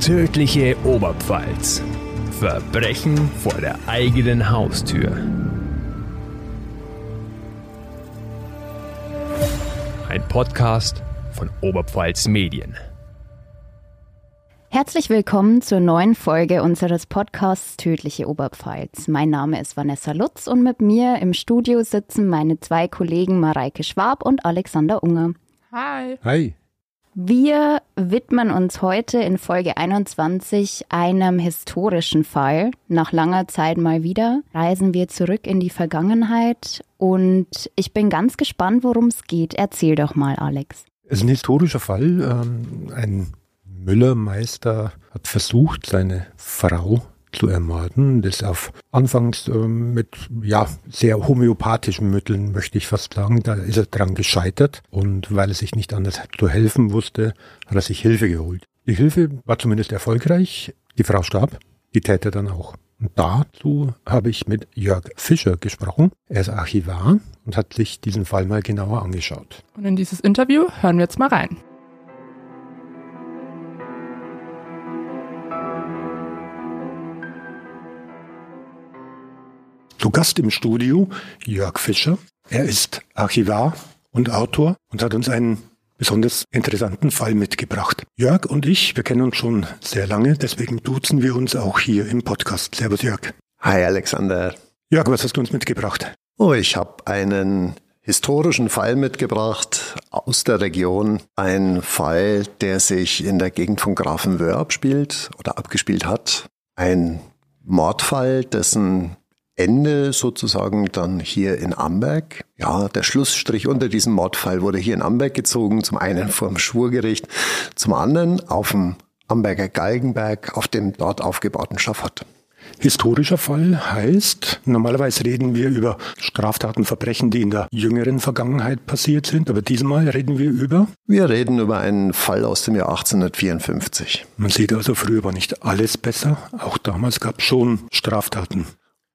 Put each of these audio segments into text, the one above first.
Tödliche Oberpfalz. Verbrechen vor der eigenen Haustür. Ein Podcast von Oberpfalz Medien. Herzlich willkommen zur neuen Folge unseres Podcasts Tödliche Oberpfalz. Mein Name ist Vanessa Lutz und mit mir im Studio sitzen meine zwei Kollegen Mareike Schwab und Alexander Unger. Hi. Hi. Wir widmen uns heute in Folge 21 einem historischen Fall. Nach langer Zeit mal wieder reisen wir zurück in die Vergangenheit und ich bin ganz gespannt, worum es geht. Erzähl doch mal, Alex. Es ist ein historischer Fall. Ähm, ein Müllermeister hat versucht, seine Frau zu ermorden. Das auf anfangs äh, mit ja sehr homöopathischen Mitteln möchte ich fast sagen. Da ist er dran gescheitert und weil er sich nicht anders zu helfen wusste, hat er sich Hilfe geholt. Die Hilfe war zumindest erfolgreich. Die Frau starb, die Täter dann auch. Und dazu habe ich mit Jörg Fischer gesprochen. Er ist Archivar und hat sich diesen Fall mal genauer angeschaut. Und in dieses Interview hören wir jetzt mal rein. Zu Gast im Studio Jörg Fischer. Er ist Archivar und Autor und hat uns einen besonders interessanten Fall mitgebracht. Jörg und ich, wir kennen uns schon sehr lange, deswegen duzen wir uns auch hier im Podcast. Servus Jörg. Hi Alexander. Jörg, was hast du uns mitgebracht? Oh, ich habe einen historischen Fall mitgebracht aus der Region. Ein Fall, der sich in der Gegend von Grafenwöhr abspielt oder abgespielt hat. Ein Mordfall, dessen Ende sozusagen dann hier in Amberg. Ja, der Schlussstrich unter diesem Mordfall wurde hier in Amberg gezogen, zum einen vom Schwurgericht, zum anderen auf dem Amberger Galgenberg auf dem dort aufgebauten Schafott. Historischer Fall heißt, normalerweise reden wir über Straftaten, Verbrechen, die in der jüngeren Vergangenheit passiert sind, aber diesmal reden wir über? Wir reden über einen Fall aus dem Jahr 1854. Man sieht also, früher war nicht alles besser. Auch damals gab es schon Straftaten.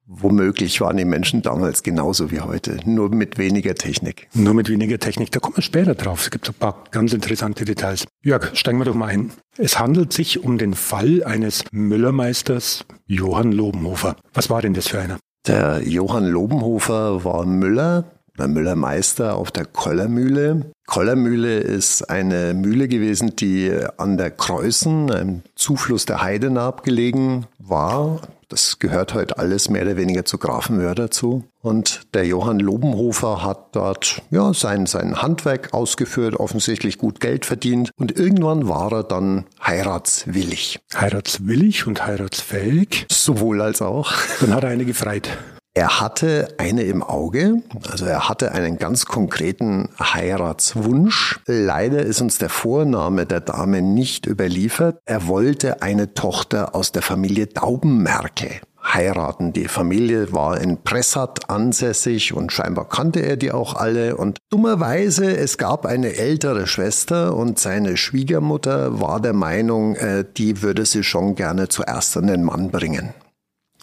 Womöglich waren die Menschen damals genauso wie heute, nur mit weniger Technik. Nur mit weniger Technik, da kommen wir später drauf. Es gibt ein paar ganz interessante Details. Jörg, steigen wir doch mal ein. Es handelt sich um den Fall eines Müllermeisters Johann Lobenhofer. Was war denn das für einer? Der Johann Lobenhofer war Müller, der Müllermeister auf der Kollermühle. Kollermühle ist eine Mühle gewesen, die an der Kreuzen, einem Zufluss der Heidenab gelegen war. Das gehört heute alles mehr oder weniger zu Grafenwöhr dazu. Und der Johann Lobenhofer hat dort ja, sein, sein Handwerk ausgeführt, offensichtlich gut Geld verdient. Und irgendwann war er dann heiratswillig. Heiratswillig und heiratsfähig? Sowohl als auch. Dann hat er eine gefreit. Er hatte eine im Auge, also er hatte einen ganz konkreten Heiratswunsch. Leider ist uns der Vorname der Dame nicht überliefert. Er wollte eine Tochter aus der Familie Daubenmerkel heiraten. Die Familie war in Pressat ansässig und scheinbar kannte er die auch alle. Und dummerweise, es gab eine ältere Schwester und seine Schwiegermutter war der Meinung, äh, die würde sie schon gerne zuerst an den Mann bringen.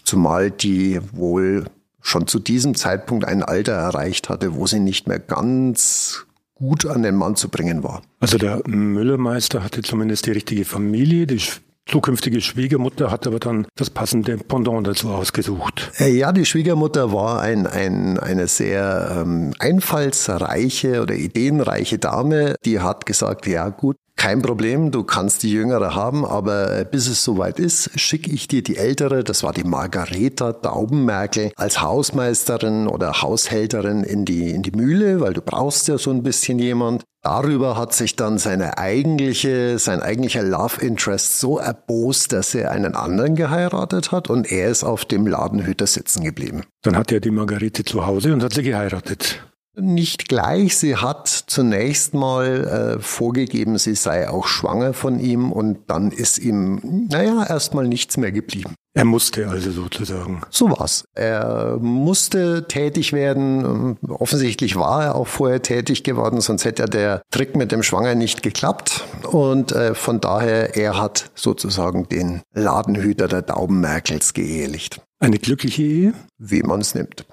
Zumal die wohl schon zu diesem Zeitpunkt ein Alter erreicht hatte, wo sie nicht mehr ganz gut an den Mann zu bringen war. Also der Müllermeister hatte zumindest die richtige Familie, die zukünftige Schwiegermutter hat aber dann das passende Pendant dazu ausgesucht. Äh, ja, die Schwiegermutter war ein, ein, eine sehr ähm, einfallsreiche oder ideenreiche Dame, die hat gesagt, ja gut, kein Problem, du kannst die Jüngere haben, aber äh, bis es soweit ist, schicke ich dir die Ältere, das war die Margareta Daubenmerkel, als Hausmeisterin oder Haushälterin in die, in die Mühle, weil du brauchst ja so ein bisschen jemand. Darüber hat sich dann seine eigentliche, sein eigentlicher Love Interest so erbost, dass er einen anderen geheiratet hat und er ist auf dem Ladenhüter sitzen geblieben. Dann hat er die Margarete zu Hause und hat sie geheiratet. Nicht gleich. Sie hat zunächst mal äh, vorgegeben, sie sei auch schwanger von ihm und dann ist ihm, naja, erstmal nichts mehr geblieben. Er musste also sozusagen. So war's. Er musste tätig werden. Offensichtlich war er auch vorher tätig geworden, sonst hätte ja der Trick mit dem Schwanger nicht geklappt. Und äh, von daher, er hat sozusagen den Ladenhüter der Daubenmerkels geehelicht. Eine glückliche Ehe? Wie man es nimmt.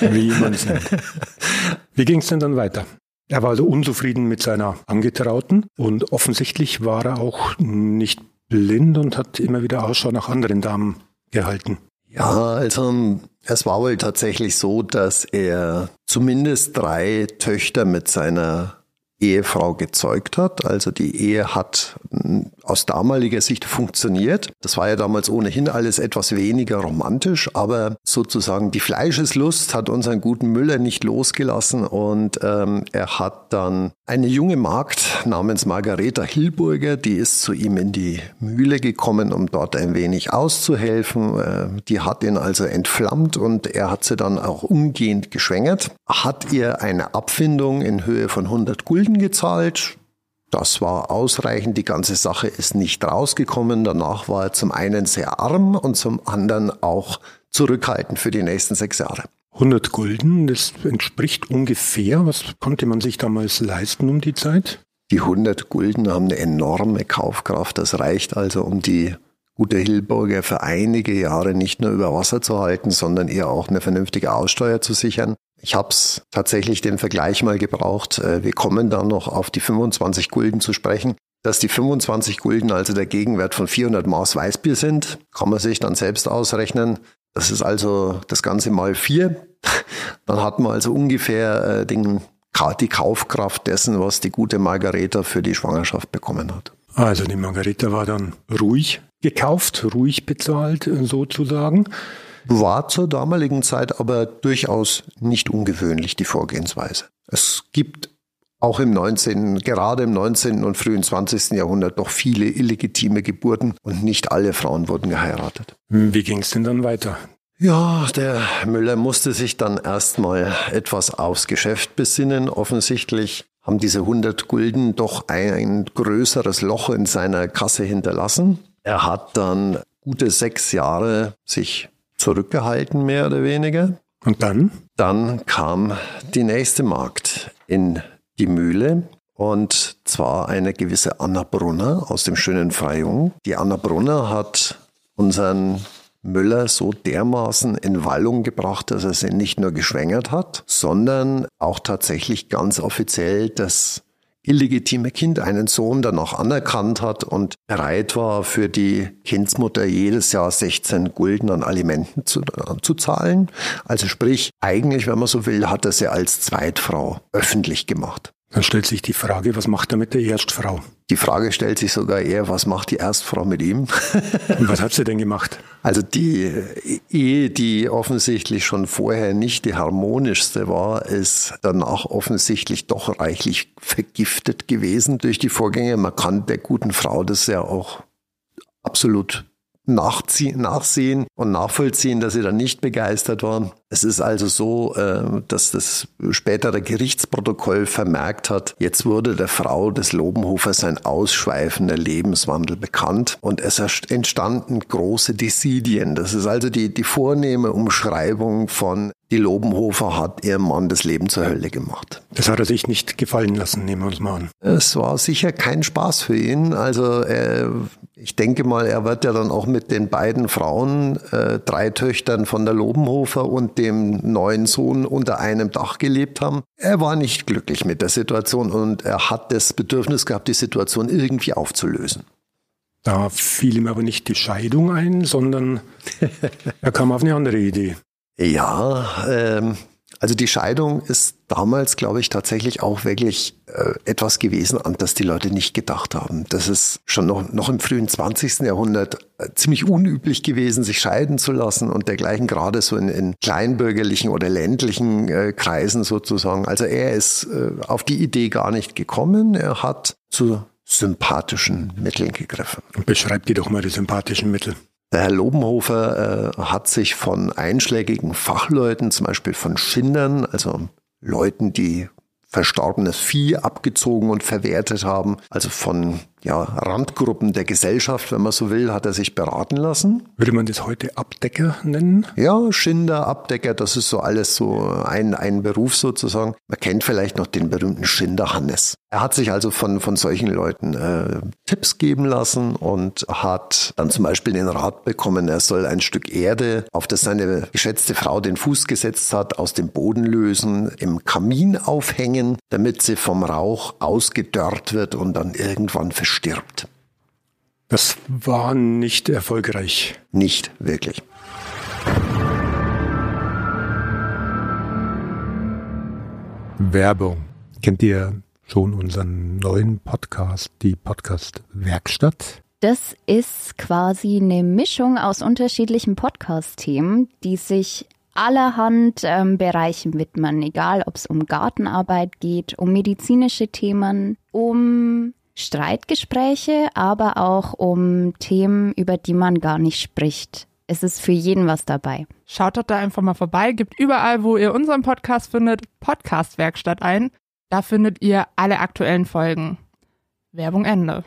Wie man es nimmt. Wie ging es denn dann weiter? Er war also unzufrieden mit seiner Angetrauten und offensichtlich war er auch nicht blind und hat immer wieder Ausschau nach anderen Damen gehalten. Ja, also es war wohl tatsächlich so, dass er zumindest drei Töchter mit seiner Ehefrau gezeugt hat. Also die Ehe hat aus damaliger Sicht funktioniert. Das war ja damals ohnehin alles etwas weniger romantisch, aber sozusagen die Fleischeslust hat unseren guten Müller nicht losgelassen und ähm, er hat dann eine junge Magd namens Margareta Hilburger, die ist zu ihm in die Mühle gekommen, um dort ein wenig auszuhelfen. Äh, die hat ihn also entflammt und er hat sie dann auch umgehend geschwängert, hat ihr eine Abfindung in Höhe von 100 Gulden gezahlt das war ausreichend. Die ganze Sache ist nicht rausgekommen. Danach war er zum einen sehr arm und zum anderen auch zurückhaltend für die nächsten sechs Jahre. 100 Gulden, das entspricht ungefähr, was konnte man sich damals leisten um die Zeit? Die 100 Gulden haben eine enorme Kaufkraft. Das reicht also, um die gute Hilburger für einige Jahre nicht nur über Wasser zu halten, sondern ihr auch eine vernünftige Aussteuer zu sichern. Ich habe es tatsächlich den Vergleich mal gebraucht. Äh, wir kommen dann noch auf die 25 Gulden zu sprechen. Dass die 25 Gulden also der Gegenwert von 400 Maß Weißbier sind, kann man sich dann selbst ausrechnen. Das ist also das Ganze mal vier. Dann hat man also ungefähr äh, den, die Kaufkraft dessen, was die gute Margareta für die Schwangerschaft bekommen hat. Also die Margareta war dann ruhig gekauft, ruhig bezahlt äh, sozusagen. War zur damaligen Zeit aber durchaus nicht ungewöhnlich, die Vorgehensweise. Es gibt auch im 19., gerade im 19. und frühen 20. Jahrhundert doch viele illegitime Geburten und nicht alle Frauen wurden geheiratet. Wie ging es denn dann weiter? Ja, der Müller musste sich dann erstmal etwas aufs Geschäft besinnen. Offensichtlich haben diese 100 Gulden doch ein größeres Loch in seiner Kasse hinterlassen. Er hat dann gute sechs Jahre sich zurückgehalten, mehr oder weniger. Und dann? Dann kam die nächste Magd in die Mühle. Und zwar eine gewisse Anna Brunner aus dem schönen Freyung. Die Anna Brunner hat unseren Müller so dermaßen in Wallung gebracht, dass er sie nicht nur geschwängert hat, sondern auch tatsächlich ganz offiziell das illegitime Kind einen Sohn danach anerkannt hat und bereit war, für die Kindsmutter jedes Jahr 16 Gulden an Alimenten zu, äh, zu zahlen. Also sprich, eigentlich, wenn man so will, hat er sie als Zweitfrau öffentlich gemacht. Dann stellt sich die Frage, was macht er mit der Erstfrau? Die Frage stellt sich sogar eher, was macht die Erstfrau mit ihm? Und was hat sie denn gemacht? Also die Ehe, die offensichtlich schon vorher nicht die harmonischste war, ist danach offensichtlich doch reichlich vergiftet gewesen durch die Vorgänge. Man kann der guten Frau das ja auch absolut nachsehen und nachvollziehen, dass sie dann nicht begeistert war. Es ist also so, äh, dass das spätere Gerichtsprotokoll vermerkt hat, jetzt wurde der Frau des Lobenhofers ein ausschweifender Lebenswandel bekannt und es entstanden große Desidien. Das ist also die, die vornehme Umschreibung von die Lobenhofer hat ihrem Mann das Leben zur Hölle gemacht. Das hat er sich nicht gefallen lassen, nehmen wir uns mal an. Es war sicher kein Spaß für ihn. Also äh, ich denke mal, er wird ja dann auch mit den beiden Frauen, äh, drei Töchtern von der Lobenhofer und dem neuen Sohn unter einem Dach gelebt haben. Er war nicht glücklich mit der Situation und er hat das Bedürfnis gehabt, die Situation irgendwie aufzulösen. Da fiel ihm aber nicht die Scheidung ein, sondern er kam auf eine andere Idee. Ja, ähm, also die Scheidung ist damals, glaube ich, tatsächlich auch wirklich äh, etwas gewesen, an das die Leute nicht gedacht haben. Das ist schon noch, noch im frühen 20. Jahrhundert äh, ziemlich unüblich gewesen, sich scheiden zu lassen und dergleichen, gerade so in, in kleinbürgerlichen oder ländlichen äh, Kreisen sozusagen. Also er ist äh, auf die Idee gar nicht gekommen. Er hat zu sympathischen Mitteln gegriffen. Beschreib dir doch mal die sympathischen Mittel. Der Herr Lobenhofer äh, hat sich von einschlägigen Fachleuten, zum Beispiel von Schindern, also Leuten, die verstorbenes Vieh abgezogen und verwertet haben, also von ja, Randgruppen der Gesellschaft, wenn man so will, hat er sich beraten lassen. Würde man das heute Abdecker nennen? Ja, Schinder, Abdecker, das ist so alles so ein, ein Beruf sozusagen. Man kennt vielleicht noch den berühmten Schinder Hannes. Er hat sich also von, von solchen Leuten äh, Tipps geben lassen und hat dann zum Beispiel den Rat bekommen, er soll ein Stück Erde, auf das seine geschätzte Frau den Fuß gesetzt hat, aus dem Boden lösen, im Kamin aufhängen, damit sie vom Rauch ausgedörrt wird und dann irgendwann verschwindet stirbt. Das war nicht erfolgreich. Nicht wirklich. Werbung. Kennt ihr schon unseren neuen Podcast, die Podcast Werkstatt? Das ist quasi eine Mischung aus unterschiedlichen Podcast-Themen, die sich allerhand ähm, Bereichen widmen, egal ob es um Gartenarbeit geht, um medizinische Themen, um Streitgespräche, aber auch um Themen, über die man gar nicht spricht. Es ist für jeden was dabei. Schaut doch da einfach mal vorbei, gibt überall, wo ihr unseren Podcast findet, Podcast Werkstatt ein. Da findet ihr alle aktuellen Folgen. Werbung Ende.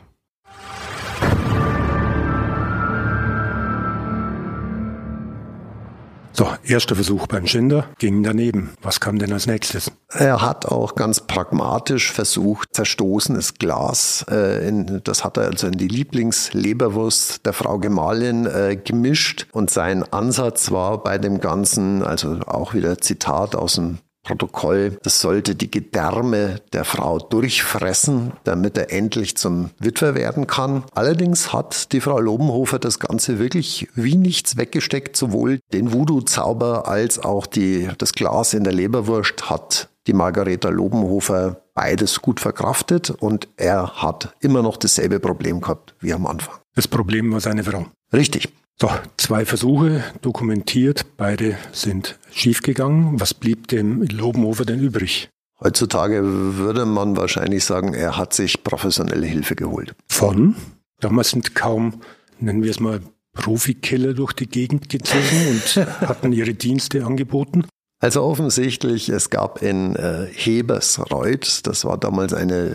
So, erster Versuch beim Schinder ging daneben. Was kam denn als nächstes? Er hat auch ganz pragmatisch versucht, zerstoßenes Glas, äh, in, das hat er also in die Lieblingsleberwurst der Frau Gemahlin äh, gemischt. Und sein Ansatz war bei dem Ganzen, also auch wieder Zitat aus dem Protokoll, das sollte die Gedärme der Frau durchfressen, damit er endlich zum Witwer werden kann. Allerdings hat die Frau Lobenhofer das Ganze wirklich wie nichts weggesteckt, sowohl den Voodoo-Zauber als auch die, das Glas in der Leberwurst hat die Margareta Lobenhofer beides gut verkraftet und er hat immer noch dasselbe Problem gehabt wie am Anfang. Das Problem war seine Frau. Richtig. So, zwei Versuche dokumentiert, beide sind schiefgegangen. Was blieb dem Lobenhofer denn übrig? Heutzutage würde man wahrscheinlich sagen, er hat sich professionelle Hilfe geholt. Von? Damals sind kaum, nennen wir es mal, Profikiller durch die Gegend gezogen und hatten ihre Dienste angeboten. Also offensichtlich, es gab in äh, Hebersreuth, das war damals eine,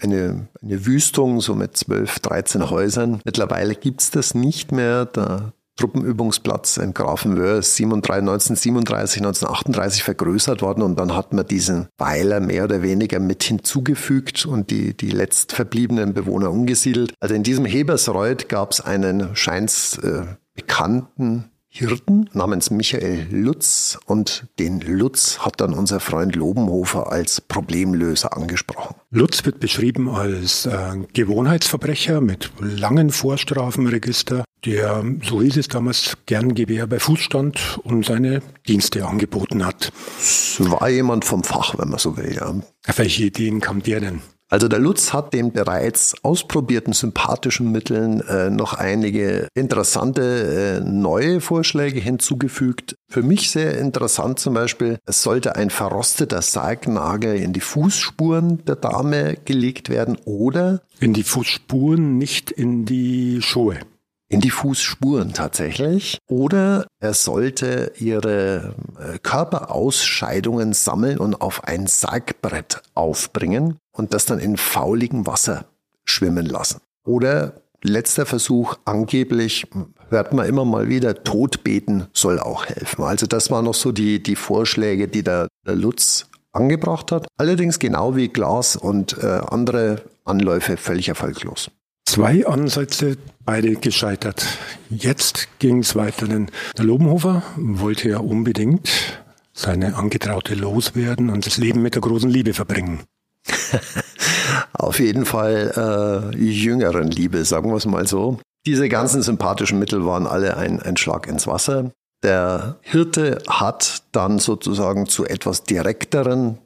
eine, eine Wüstung, so mit 12, 13 Häusern. Mittlerweile gibt's das nicht mehr. Der Truppenübungsplatz in Grafenwöhr ist 1937, 1938 vergrößert worden und dann hat man diesen Weiler mehr oder weniger mit hinzugefügt und die, die letztverbliebenen Bewohner umgesiedelt. Also in diesem Hebersreuth gab's einen scheins äh, bekannten Hirten namens Michael Lutz und den Lutz hat dann unser Freund Lobenhofer als Problemlöser angesprochen. Lutz wird beschrieben als äh, Gewohnheitsverbrecher mit langen Vorstrafenregister, der, so hieß es damals, gern Gewehr bei Fuß stand und seine Dienste angeboten hat. Es war jemand vom Fach, wenn man so will, ja. Auf welche Ideen kam der denn? Also der Lutz hat den bereits ausprobierten sympathischen Mitteln äh, noch einige interessante äh, neue Vorschläge hinzugefügt. Für mich sehr interessant zum Beispiel, es sollte ein verrosteter Sargnagel in die Fußspuren der Dame gelegt werden oder in die Fußspuren, nicht in die Schuhe in die Fußspuren tatsächlich. Oder er sollte ihre äh, Körperausscheidungen sammeln und auf ein Sargbrett aufbringen und das dann in fauligem Wasser schwimmen lassen. Oder letzter Versuch, angeblich hört man immer mal wieder, Todbeten soll auch helfen. Also das waren noch so die, die Vorschläge, die der, der Lutz angebracht hat. Allerdings genau wie Glas und äh, andere Anläufe völlig erfolglos. Zwei Ansätze, beide gescheitert. Jetzt ging es weiter, denn der Lobenhofer wollte ja unbedingt seine Angetraute loswerden und das Leben mit der großen Liebe verbringen. Auf jeden Fall äh, jüngeren Liebe, sagen wir es mal so. Diese ganzen sympathischen Mittel waren alle ein, ein Schlag ins Wasser. Der Hirte hat dann sozusagen zu etwas direkteren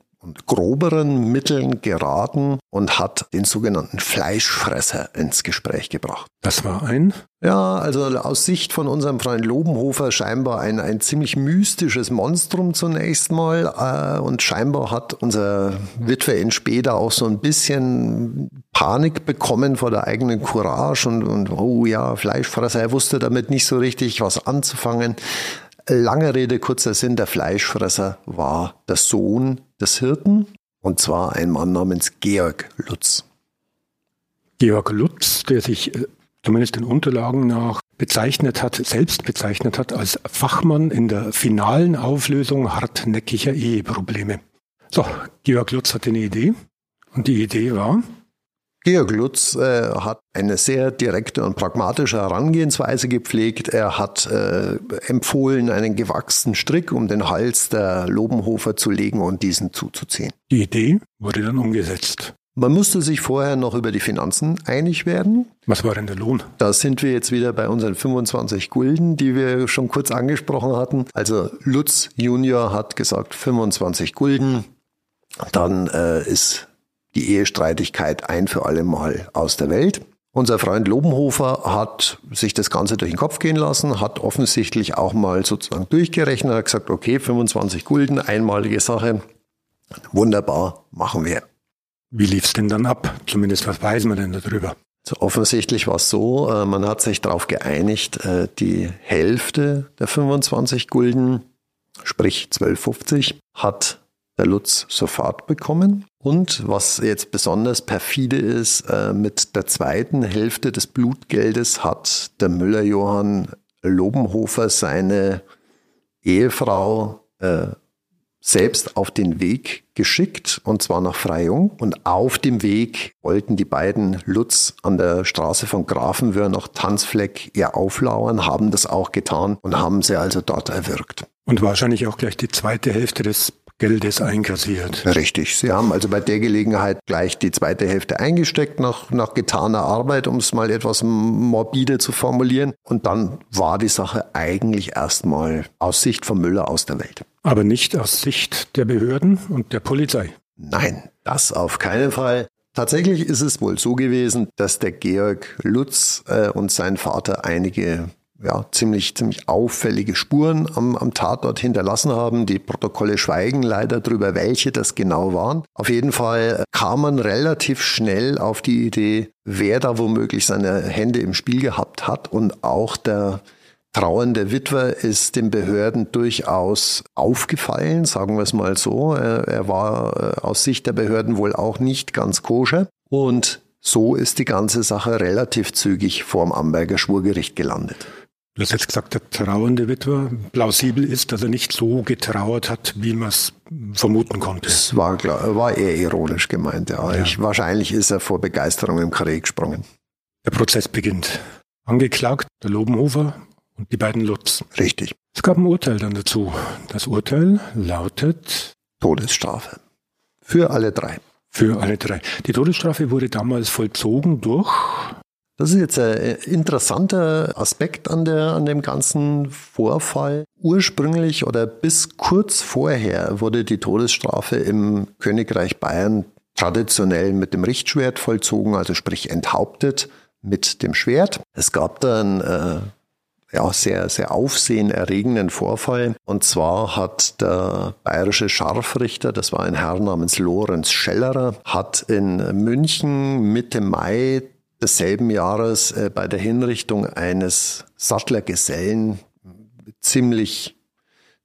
groberen Mitteln geraten und hat den sogenannten Fleischfresser ins Gespräch gebracht. Das war ein? Ja, also aus Sicht von unserem Freund Lobenhofer scheinbar ein, ein ziemlich mystisches Monstrum zunächst mal. Äh, und scheinbar hat unser Witwer in später auch so ein bisschen Panik bekommen vor der eigenen Courage und, und oh ja, Fleischfresser. Er wusste damit nicht so richtig was anzufangen. Lange Rede, kurzer Sinn, der Fleischfresser war der Sohn des Hirten und zwar ein Mann namens Georg Lutz. Georg Lutz, der sich äh, zumindest den Unterlagen nach bezeichnet hat, selbst bezeichnet hat als Fachmann in der finalen Auflösung hartnäckiger Eheprobleme. So, Georg Lutz hatte eine Idee und die Idee war, Georg Lutz äh, hat eine sehr direkte und pragmatische Herangehensweise gepflegt. Er hat äh, empfohlen, einen gewachsenen Strick um den Hals der Lobenhofer zu legen und diesen zuzuziehen. Die Idee wurde dann umgesetzt. Man musste sich vorher noch über die Finanzen einig werden. Was war denn der Lohn? Da sind wir jetzt wieder bei unseren 25 Gulden, die wir schon kurz angesprochen hatten. Also Lutz Junior hat gesagt 25 Gulden. Dann äh, ist die Ehestreitigkeit ein für alle Mal aus der Welt. Unser Freund Lobenhofer hat sich das Ganze durch den Kopf gehen lassen, hat offensichtlich auch mal sozusagen durchgerechnet, hat gesagt, okay, 25 Gulden, einmalige Sache, wunderbar, machen wir. Wie lief es denn dann ab? Zumindest was weiß man denn darüber? So, offensichtlich war es so, äh, man hat sich darauf geeinigt, äh, die Hälfte der 25 Gulden, sprich 12,50, hat der Lutz sofort bekommen. Und was jetzt besonders perfide ist, äh, mit der zweiten Hälfte des Blutgeldes hat der Müller Johann Lobenhofer seine Ehefrau äh, selbst auf den Weg geschickt, und zwar nach Freyung. Und auf dem Weg wollten die beiden Lutz an der Straße von Grafenwöhr nach Tanzfleck ihr auflauern, haben das auch getan und haben sie also dort erwürgt. Und wahrscheinlich auch gleich die zweite Hälfte des Geldes einkassiert. Richtig. Sie haben also bei der Gelegenheit gleich die zweite Hälfte eingesteckt nach, nach getaner Arbeit, um es mal etwas morbide zu formulieren. Und dann war die Sache eigentlich erstmal aus Sicht von Müller aus der Welt. Aber nicht aus Sicht der Behörden und der Polizei. Nein, das auf keinen Fall. Tatsächlich ist es wohl so gewesen, dass der Georg Lutz äh, und sein Vater einige ja, ziemlich, ziemlich auffällige Spuren am, am Tatort hinterlassen haben. Die Protokolle schweigen leider darüber, welche das genau waren. Auf jeden Fall kam man relativ schnell auf die Idee, wer da womöglich seine Hände im Spiel gehabt hat und auch der trauernde Witwer ist den Behörden durchaus aufgefallen, sagen wir es mal so. Er war äh, aus Sicht der Behörden wohl auch nicht ganz koscher und so ist die ganze Sache relativ zügig vorm Amberger Schwurgericht gelandet. Du hast jetzt gesagt, der trauernde Witwer plausibel ist, dass er nicht so getrauert hat, wie man es vermuten konnte. Das war, klar, war eher ironisch gemeint, ja. ja. Ich, wahrscheinlich ist er vor Begeisterung im Karree gesprungen. Der Prozess beginnt. Angeklagt der Lobenhofer und die beiden Lutz. Richtig. Es gab ein Urteil dann dazu. Das Urteil lautet Todesstrafe. Für alle drei. Für alle drei. Die Todesstrafe wurde damals vollzogen durch das ist jetzt ein interessanter Aspekt an, der, an dem ganzen Vorfall. Ursprünglich oder bis kurz vorher wurde die Todesstrafe im Königreich Bayern traditionell mit dem Richtschwert vollzogen, also sprich enthauptet mit dem Schwert. Es gab dann äh, ja, sehr, sehr aufsehenerregenden Vorfall. Und zwar hat der bayerische Scharfrichter, das war ein Herr namens Lorenz Schellerer, hat in München Mitte Mai desselben Jahres äh, bei der Hinrichtung eines Sattlergesellen ziemlich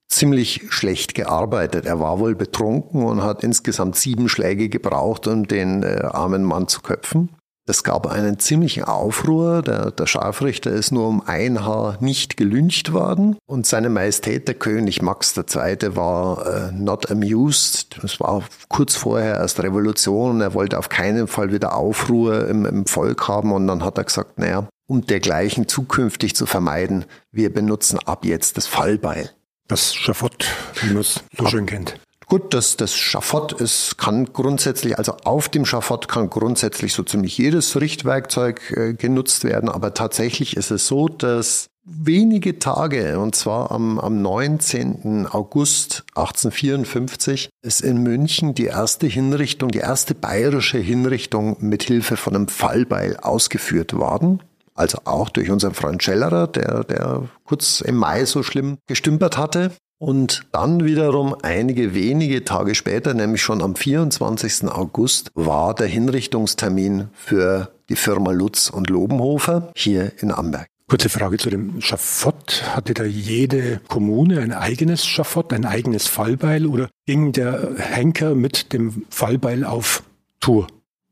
ziemlich schlecht gearbeitet. Er war wohl betrunken und hat insgesamt sieben Schläge gebraucht, um den äh, armen Mann zu köpfen. Es gab einen ziemlichen Aufruhr. Der, der Scharfrichter ist nur um ein Haar nicht gelüncht worden. Und seine Majestät, der König Max II., war äh, not amused. Das war kurz vorher erst Revolution. Er wollte auf keinen Fall wieder Aufruhr im, im Volk haben. Und dann hat er gesagt, naja, um dergleichen zukünftig zu vermeiden, wir benutzen ab jetzt das Fallbeil. Das Schafott, wie man es so schön kennt. Gut, das, das Schafott ist, kann grundsätzlich, also auf dem Schafott kann grundsätzlich so ziemlich jedes Richtwerkzeug äh, genutzt werden, aber tatsächlich ist es so, dass wenige Tage, und zwar am, am 19. August 1854, ist in München die erste Hinrichtung, die erste bayerische Hinrichtung mit Hilfe von einem Fallbeil ausgeführt worden. Also auch durch unseren Freund Schellerer, der, der kurz im Mai so schlimm gestümpert hatte. Und dann wiederum einige wenige Tage später, nämlich schon am 24. August, war der Hinrichtungstermin für die Firma Lutz und Lobenhofer hier in Amberg. Kurze Frage zu dem Schafott. Hatte da jede Kommune ein eigenes Schafott, ein eigenes Fallbeil oder ging der Henker mit dem Fallbeil auf Tour?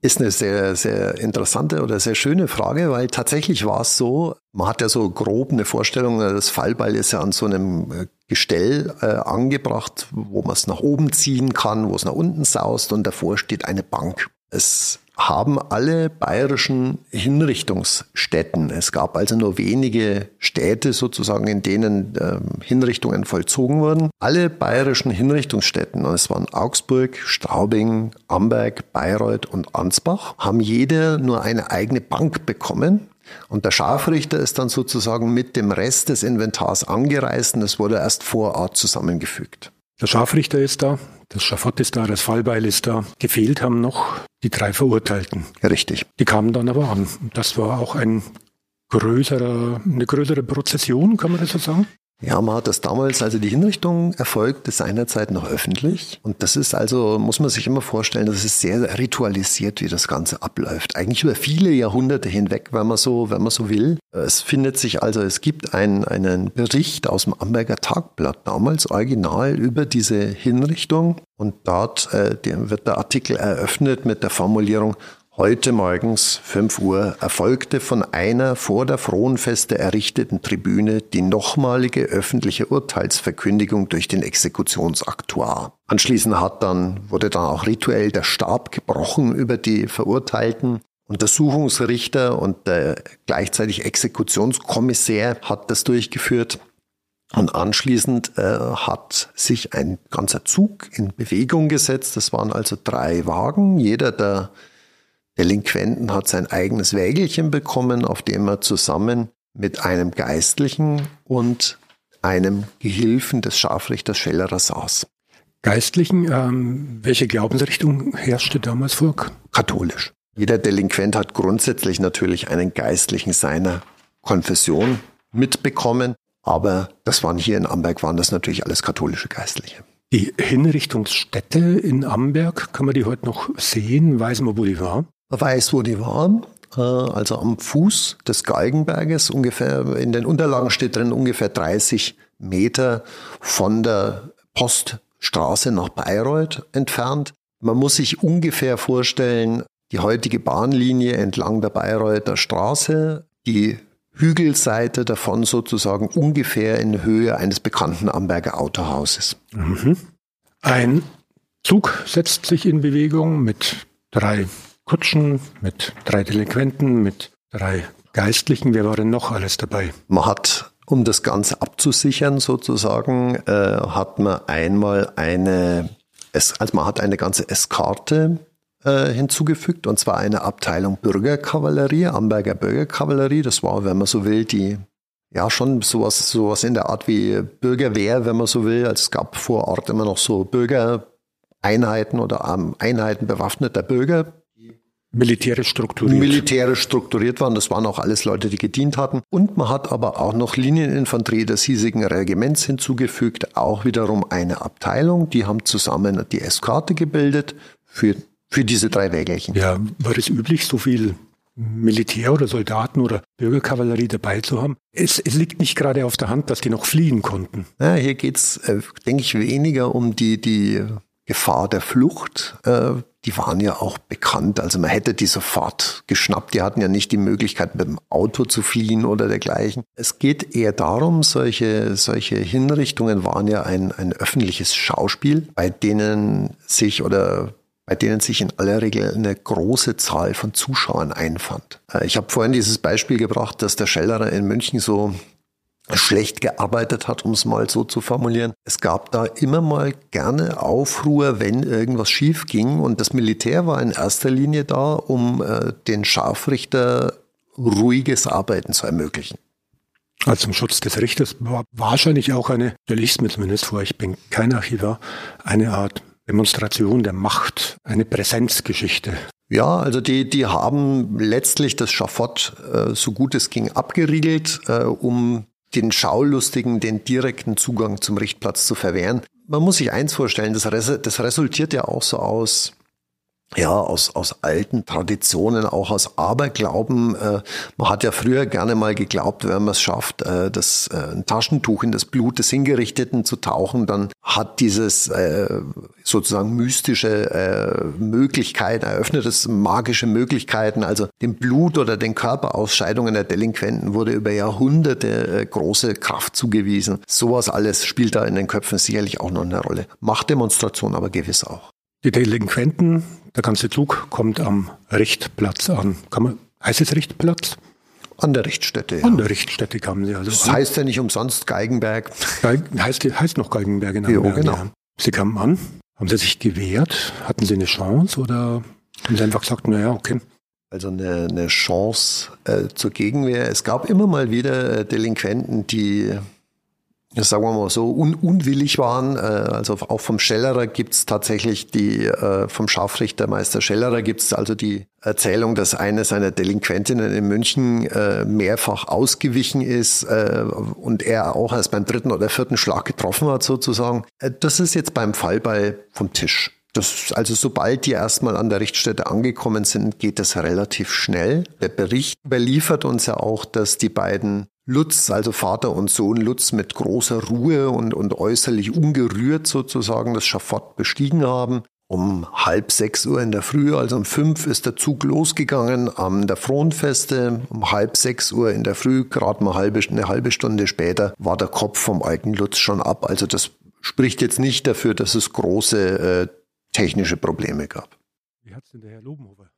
Ist eine sehr, sehr interessante oder sehr schöne Frage, weil tatsächlich war es so, man hat ja so grob eine Vorstellung, das Fallbeil ist ja an so einem äh, Gestell äh, angebracht, wo man es nach oben ziehen kann, wo es nach unten saust und davor steht eine Bank. Es haben alle bayerischen Hinrichtungsstätten. Es gab also nur wenige Städte sozusagen, in denen äh, Hinrichtungen vollzogen wurden. Alle bayerischen Hinrichtungsstätten, und es waren Augsburg, Straubing, Amberg, Bayreuth und Ansbach, haben jede nur eine eigene Bank bekommen. Und der Scharfrichter ist dann sozusagen mit dem Rest des Inventars angereist und es wurde erst vor Ort zusammengefügt. Der Scharfrichter ist da, das Schafott ist da, das Fallbeil ist da. Gefehlt haben noch die drei Verurteilten. Richtig. Die kamen dann aber an. Das war auch ein größerer, eine größere Prozession, kann man das so sagen? Ja, man hat das damals, also die Hinrichtung erfolgte seinerzeit noch öffentlich. Und das ist also, muss man sich immer vorstellen, das ist sehr ritualisiert, wie das Ganze abläuft. Eigentlich über viele Jahrhunderte hinweg, wenn man so, wenn man so will. Es findet sich also, es gibt ein, einen Bericht aus dem Amberger Tagblatt, damals original über diese Hinrichtung. Und dort äh, wird der Artikel eröffnet mit der Formulierung, Heute morgens 5 Uhr erfolgte von einer vor der Frohenfeste errichteten Tribüne die nochmalige öffentliche Urteilsverkündigung durch den Exekutionsaktuar. Anschließend hat dann, wurde dann auch rituell der Stab gebrochen über die Verurteilten. Untersuchungsrichter und der gleichzeitig Exekutionskommissär hat das durchgeführt. Und anschließend äh, hat sich ein ganzer Zug in Bewegung gesetzt. Das waren also drei Wagen. Jeder der Delinquenten hat sein eigenes Wägelchen bekommen, auf dem er zusammen mit einem Geistlichen und einem Gehilfen des Scharfrichters Schellerer saß. Geistlichen, ähm, welche Glaubensrichtung herrschte damals vor? Katholisch. Jeder Delinquent hat grundsätzlich natürlich einen Geistlichen seiner Konfession mitbekommen, aber das waren hier in Amberg, waren das natürlich alles katholische Geistliche. Die Hinrichtungsstätte in Amberg, kann man die heute noch sehen? Weiß man, wo die war? Weiß, wo die waren. Äh, also am Fuß des Galgenberges, ungefähr, in den Unterlagen steht drin, ungefähr 30 Meter von der Poststraße nach Bayreuth entfernt. Man muss sich ungefähr vorstellen, die heutige Bahnlinie entlang der Bayreuther Straße, die Hügelseite davon sozusagen ungefähr in Höhe eines bekannten Amberger Autohauses. Mhm. Ein Zug setzt sich in Bewegung mit drei Kutschen, mit drei Delinquenten, mit drei Geistlichen. Wer war denn noch alles dabei? Man hat, um das Ganze abzusichern sozusagen, äh, hat man einmal eine, also man hat eine ganze Eskarte äh, hinzugefügt, und zwar eine Abteilung Bürgerkavallerie, Amberger Bürgerkavallerie. Das war, wenn man so will, die ja, schon sowas, sowas in der Art wie Bürgerwehr, wenn man so will. Also es gab vor Ort immer noch so Bürgereinheiten oder ähm, Einheiten bewaffneter Bürger, militärisch strukturiert. Militärisch strukturiert waren. Das waren auch alles Leute, die gedient hatten. Und man hat aber auch noch Linieninfanterie des hiesigen Regiments hinzugefügt. Auch wiederum eine Abteilung. Die haben zusammen die Eskarte gebildet für, für diese drei Wägelchen. Ja, war es üblich, so viel Militär oder Soldaten oder Bürgerkavallerie dabei zu haben. Es, es liegt nicht gerade auf der Hand, dass die noch fliehen konnten. Ja, hier geht's, äh, denke ich, weniger um die, die Gefahr der Flucht. Äh, die waren ja auch bekannt. Also man hätte die sofort geschnappt. Die hatten ja nicht die Möglichkeit, mit dem Auto zu fliehen oder dergleichen. Es geht eher darum, solche, solche Hinrichtungen waren ja ein, ein öffentliches Schauspiel, bei denen sich oder bei denen sich in aller Regel eine große Zahl von Zuschauern einfand. Äh, ich habe vorhin dieses Beispiel gebracht, dass der Schellerer in München so schlecht gearbeitet hat, um es mal so zu formulieren. Es gab da immer mal gerne Aufruhr, wenn irgendwas schief ging. Und das Militär war in erster Linie da, um äh, den Scharfrichter ruhiges Arbeiten zu ermöglichen. Also zum Schutz des Richters war wahrscheinlich auch eine, stelle ich es mir zumindest vor, ich bin kein Archivar, eine Art Demonstration der Macht, eine Präsenzgeschichte. Ja, also die, die haben letztlich das Schafott äh, so gut es ging abgeriegelt, äh, um den Schaulustigen den direkten Zugang zum Richtplatz zu verwehren. Man muss sich eins vorstellen, das, das resultiert ja auch so aus ja, aus, aus alten Traditionen, auch aus Aberglauben. Äh, man hat ja früher gerne mal geglaubt, wenn man es schafft, äh, das, äh, ein Taschentuch in das Blut des Hingerichteten zu tauchen, dann hat dieses äh, sozusagen mystische äh, Möglichkeiten, eröffnet es magische Möglichkeiten. Also dem Blut oder den Körperausscheidungen der Delinquenten wurde über Jahrhunderte äh, große Kraft zugewiesen. Sowas alles spielt da in den Köpfen sicherlich auch noch eine Rolle. Machtdemonstration aber gewiss auch. Die Delinquenten, Der ganze Zug kommt am Richtplatz an. Kann man, heißt es Richtplatz? An der Richtstätte, ja. An der Richtstätte kamen sie also. Das an. heißt ja nicht umsonst Geigenberg. Geig, heißt, heißt noch Geigenberg in Amberg, genau. Ja. Sie kamen an. Haben sie sich gewehrt? Hatten sie eine Chance oder haben sie einfach gesagt, naja, okay. Also eine, eine Chance äh, zur Gegenwehr. Es gab immer mal wieder äh, Delinquenten, die sagen wir mal so, un unwillig waren. Äh, also auch vom Schellerer gibt's tatsächlich die, äh, vom Scharfrichtermeister Schellerer gibt's also die Erzählung, dass eine seiner Delinquentinnen in München äh, mehrfach ausgewichen ist und er auch erst beim dritten oder vierten Schlag getroffen hat sozusagen. Das ist jetzt beim Fallball vom Tisch. Das, also sobald die erstmal an der Richtstätte angekommen sind, geht das relativ schnell. Der Bericht überliefert uns ja auch, dass die beiden Lutz, also Vater und Sohn Lutz, mit großer Ruhe und, und äußerlich ungerührt sozusagen das Schafott bestiegen haben. Um halb sechs Uhr in der Früh, also um fünf, ist der Zug losgegangen am der Fronfeste. Um halb sechs Uhr in der Früh, gerade mal halbe, eine halbe Stunde später, war der Kopf vom alten Lutz schon ab. Also das spricht jetzt nicht dafür, dass es große äh, technische Probleme gab. Wie hat es denn der Herr Lobenhofer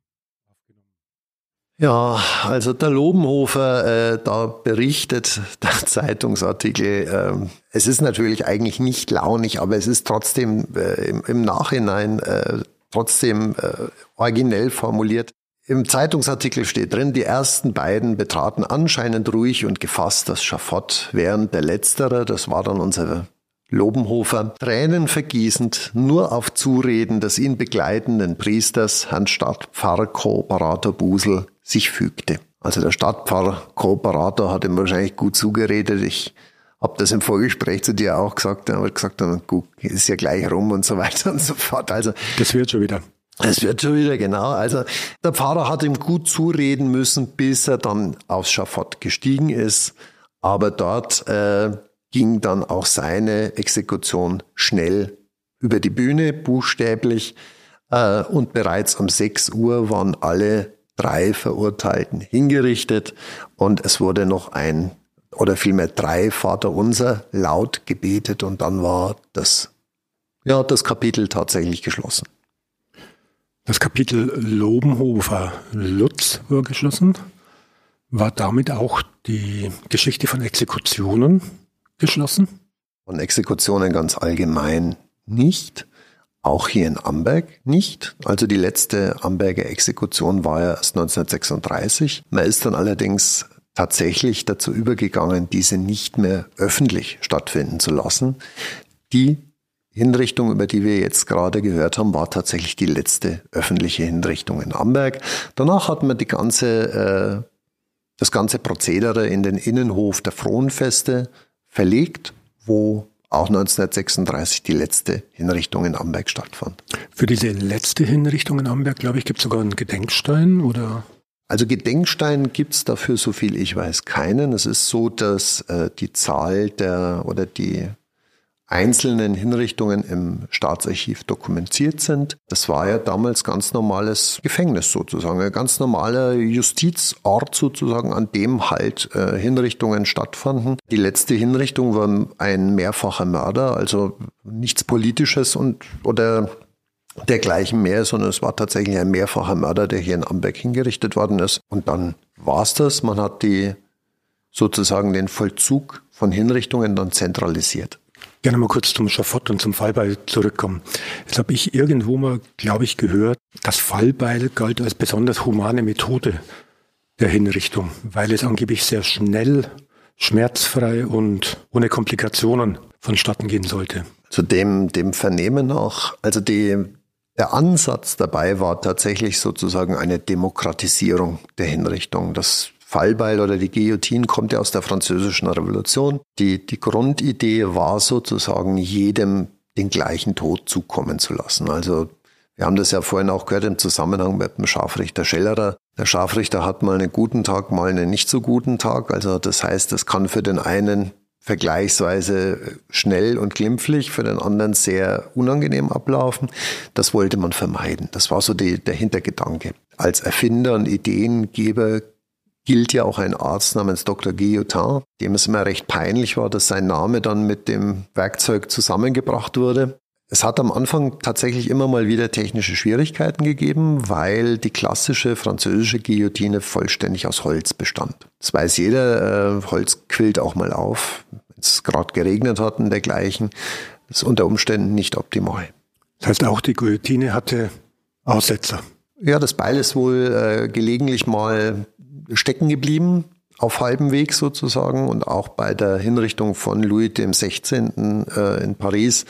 ja, also der Lobenhofer, äh, da berichtet der Zeitungsartikel, äh, es ist natürlich eigentlich nicht launig, aber es ist trotzdem äh, im, im, Nachhinein äh, trotzdem äh, originell formuliert. Im Zeitungsartikel steht drin, die ersten beiden betraten anscheinend ruhig und gefasst das Schafott, während der letztere, das war dann unser Lobenhofer, Tränen vergießend, nur auf Zureden des ihn begleitenden Priesters, Herrn Stadtpfarrer Kooperator Busel, sich fügte. Also der Stadtpfarrer Kooperator hat ihm wahrscheinlich gut zugeredet. Ich habe das im Vorgespräch zu dir auch gesagt. Er hat gesagt, gut, ist ja gleich rum und so weiter und so fort. Also das wird schon wieder. Es wird schon wieder, genau. Also der Pfarrer hat ihm gut zureden müssen, bis er dann aufs Schafott gestiegen ist. Aber dort äh, ging dann auch seine Exekution schnell über die Bühne, buchstäblich. Äh, und bereits um 6 Uhr waren alle drei Verurteilten hingerichtet und es wurde noch ein oder vielmehr drei Vaterunser laut gebetet und dann war das, ja, das Kapitel tatsächlich geschlossen. Das Kapitel Lobenhofer Lutz war geschlossen. War damit auch die Geschichte von Exekutionen geschlossen? Von Exekutionen ganz allgemein nicht. Auch hier in Amberg nicht. Also die letzte Amberger Exekution war ja erst 1936. Man ist dann allerdings tatsächlich dazu übergegangen, diese nicht mehr öffentlich stattfinden zu lassen. Die Hinrichtung, über die wir jetzt gerade gehört haben, war tatsächlich die letzte öffentliche Hinrichtung in Amberg. Danach hat man die ganze, äh, das ganze Prozedere in den Innenhof der Frohnfeste verlegt, wo auch 1936 die letzte Hinrichtung in Amberg stattfand. Für diese letzte Hinrichtung in Amberg, glaube ich, gibt es sogar einen Gedenkstein oder? Also Gedenkstein gibt es dafür, so viel ich weiß, keinen. Es ist so, dass äh, die Zahl der oder die einzelnen Hinrichtungen im Staatsarchiv dokumentiert sind. Das war ja damals ganz normales Gefängnis sozusagen, ein ganz normaler Justizort sozusagen, an dem halt äh, Hinrichtungen stattfanden. Die letzte Hinrichtung war ein mehrfacher Mörder, also nichts Politisches und oder dergleichen mehr, sondern es war tatsächlich ein mehrfacher Mörder, der hier in Amberg hingerichtet worden ist. Und dann war's das. Man hat die sozusagen den Vollzug von Hinrichtungen dann zentralisiert gerne mal kurz zum Schafott und zum Fallbeil zurückkommen. Jetzt habe ich irgendwo mal, glaube ich, gehört, das Fallbeil galt als besonders humane Methode der Hinrichtung, weil es angeblich sehr schnell, schmerzfrei und ohne Komplikationen vonstatten gehen sollte. Zu dem, dem Vernehmen auch, also die, der Ansatz dabei war tatsächlich sozusagen eine Demokratisierung der Hinrichtung. Das Fallbeil oder die Guillotine kommt ja aus der französischen Revolution. Die, die Grundidee war sozusagen, jedem den gleichen Tod zukommen zu lassen. Also wir haben das ja vorhin auch gehört im Zusammenhang mit dem Scharfrichter Schellerer. Der Scharfrichter hat mal einen guten Tag, mal einen nicht so guten Tag. Also das heißt, es kann für den einen vergleichsweise schnell und glimpflich, für den anderen sehr unangenehm ablaufen. Das wollte man vermeiden. Das war so die, der Hintergedanke. Als Erfinder und Ideengeber gilt ja auch ein Arzt namens Dr. Guillotin, dem es immer recht peinlich war, dass sein Name dann mit dem Werkzeug zusammengebracht wurde. Es hat am Anfang tatsächlich immer mal wieder technische Schwierigkeiten gegeben, weil die klassische französische Guillotine vollständig aus Holz bestand. Das weiß jeder, äh, Holz quillt auch mal auf. Wenn es gerade geregnet hat und dergleichen, das ist unter Umständen nicht optimal. Das heißt, auch die Guillotine hatte Aussetzer. Ja, das Beil ist wohl äh, gelegentlich mal stecken geblieben auf halbem Weg sozusagen und auch bei der Hinrichtung von Louis dem 16. Äh, in Paris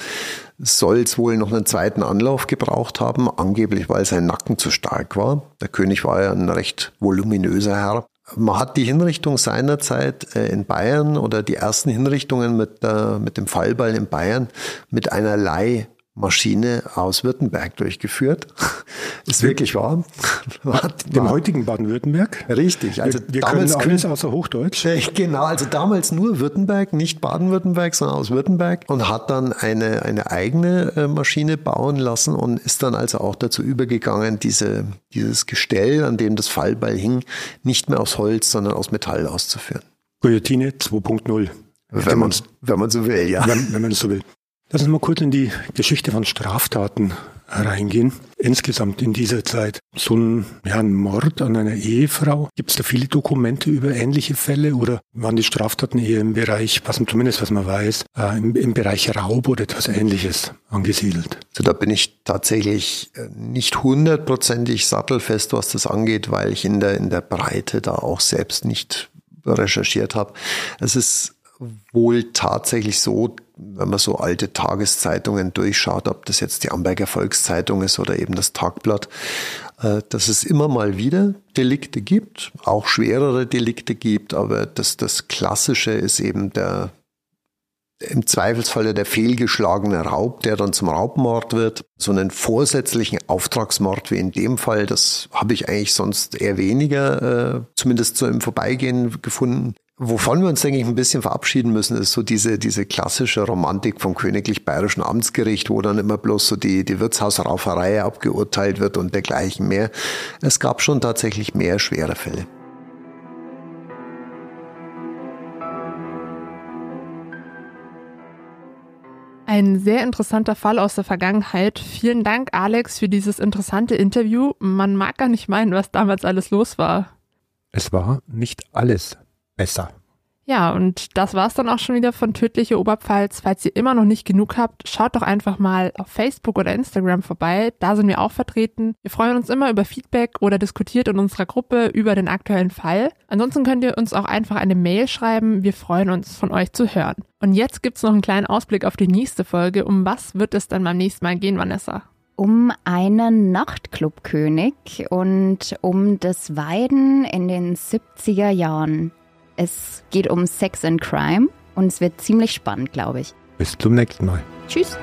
soll es wohl noch einen zweiten Anlauf gebraucht haben, angeblich weil sein Nacken zu stark war. Der König war ja ein recht voluminöser Herr. Man hat die Hinrichtung seinerzeit äh, in Bayern oder die ersten Hinrichtungen mit, äh, mit dem Fallball in Bayern mit einer Leih Maschine aus Württemberg durchgeführt. Ist wirklich wahr. Dem heutigen Baden-Württemberg? Richtig. Also wir, wir damals können alles außer Hochdeutsch. Genau, also damals nur Württemberg, nicht Baden-Württemberg, sondern aus Württemberg und hat dann eine, eine eigene äh, Maschine bauen lassen und ist dann also auch dazu übergegangen, diese, dieses Gestell, an dem das Fallbeil hing, nicht mehr aus Holz, sondern aus Metall auszuführen. Guillotine 2.0. Wenn man, wenn man so will, ja. Wenn, wenn man so will. Lass uns mal kurz in die Geschichte von Straftaten reingehen. Insgesamt in dieser Zeit. So ein, ja, ein Mord an einer Ehefrau. Gibt es da viele Dokumente über ähnliche Fälle oder waren die Straftaten eher im Bereich, was zumindest was man weiß, äh, im, im Bereich Raub oder etwas ähnliches angesiedelt? Also da bin ich tatsächlich äh, nicht hundertprozentig sattelfest, was das angeht, weil ich in der, in der Breite da auch selbst nicht recherchiert habe. Es ist wohl tatsächlich so, wenn man so alte Tageszeitungen durchschaut, ob das jetzt die Amberger Volkszeitung ist oder eben das Tagblatt, äh, dass es immer mal wieder Delikte gibt, auch schwerere Delikte gibt, aber das, das Klassische ist eben der, im Zweifelsfalle der fehlgeschlagene Raub, der dann zum Raubmord wird. So einen vorsätzlichen Auftragsmord wie in dem Fall, das habe ich eigentlich sonst eher weniger, äh, zumindest so im Vorbeigehen gefunden. Wovon wir uns, denke ich, ein bisschen verabschieden müssen, ist so diese, diese klassische Romantik vom königlich bayerischen Amtsgericht, wo dann immer bloß so die, die Wirtshausrauferei abgeurteilt wird und dergleichen mehr. Es gab schon tatsächlich mehr schwere Fälle. Ein sehr interessanter Fall aus der Vergangenheit. Vielen Dank, Alex, für dieses interessante Interview. Man mag gar nicht meinen, was damals alles los war. Es war nicht alles besser. Ja, und das war's dann auch schon wieder von Tödliche Oberpfalz. Falls ihr immer noch nicht genug habt, schaut doch einfach mal auf Facebook oder Instagram vorbei. Da sind wir auch vertreten. Wir freuen uns immer über Feedback oder diskutiert in unserer Gruppe über den aktuellen Fall. Ansonsten könnt ihr uns auch einfach eine Mail schreiben. Wir freuen uns, von euch zu hören. Und jetzt gibt's noch einen kleinen Ausblick auf die nächste Folge. Um was wird es dann beim nächsten Mal gehen, Vanessa? um einen Nachtclubkönig und um das Weiden in den 70er Jahren. Es geht um Sex and Crime und es wird ziemlich spannend, glaube ich. Bis zum nächsten Mal. Tschüss.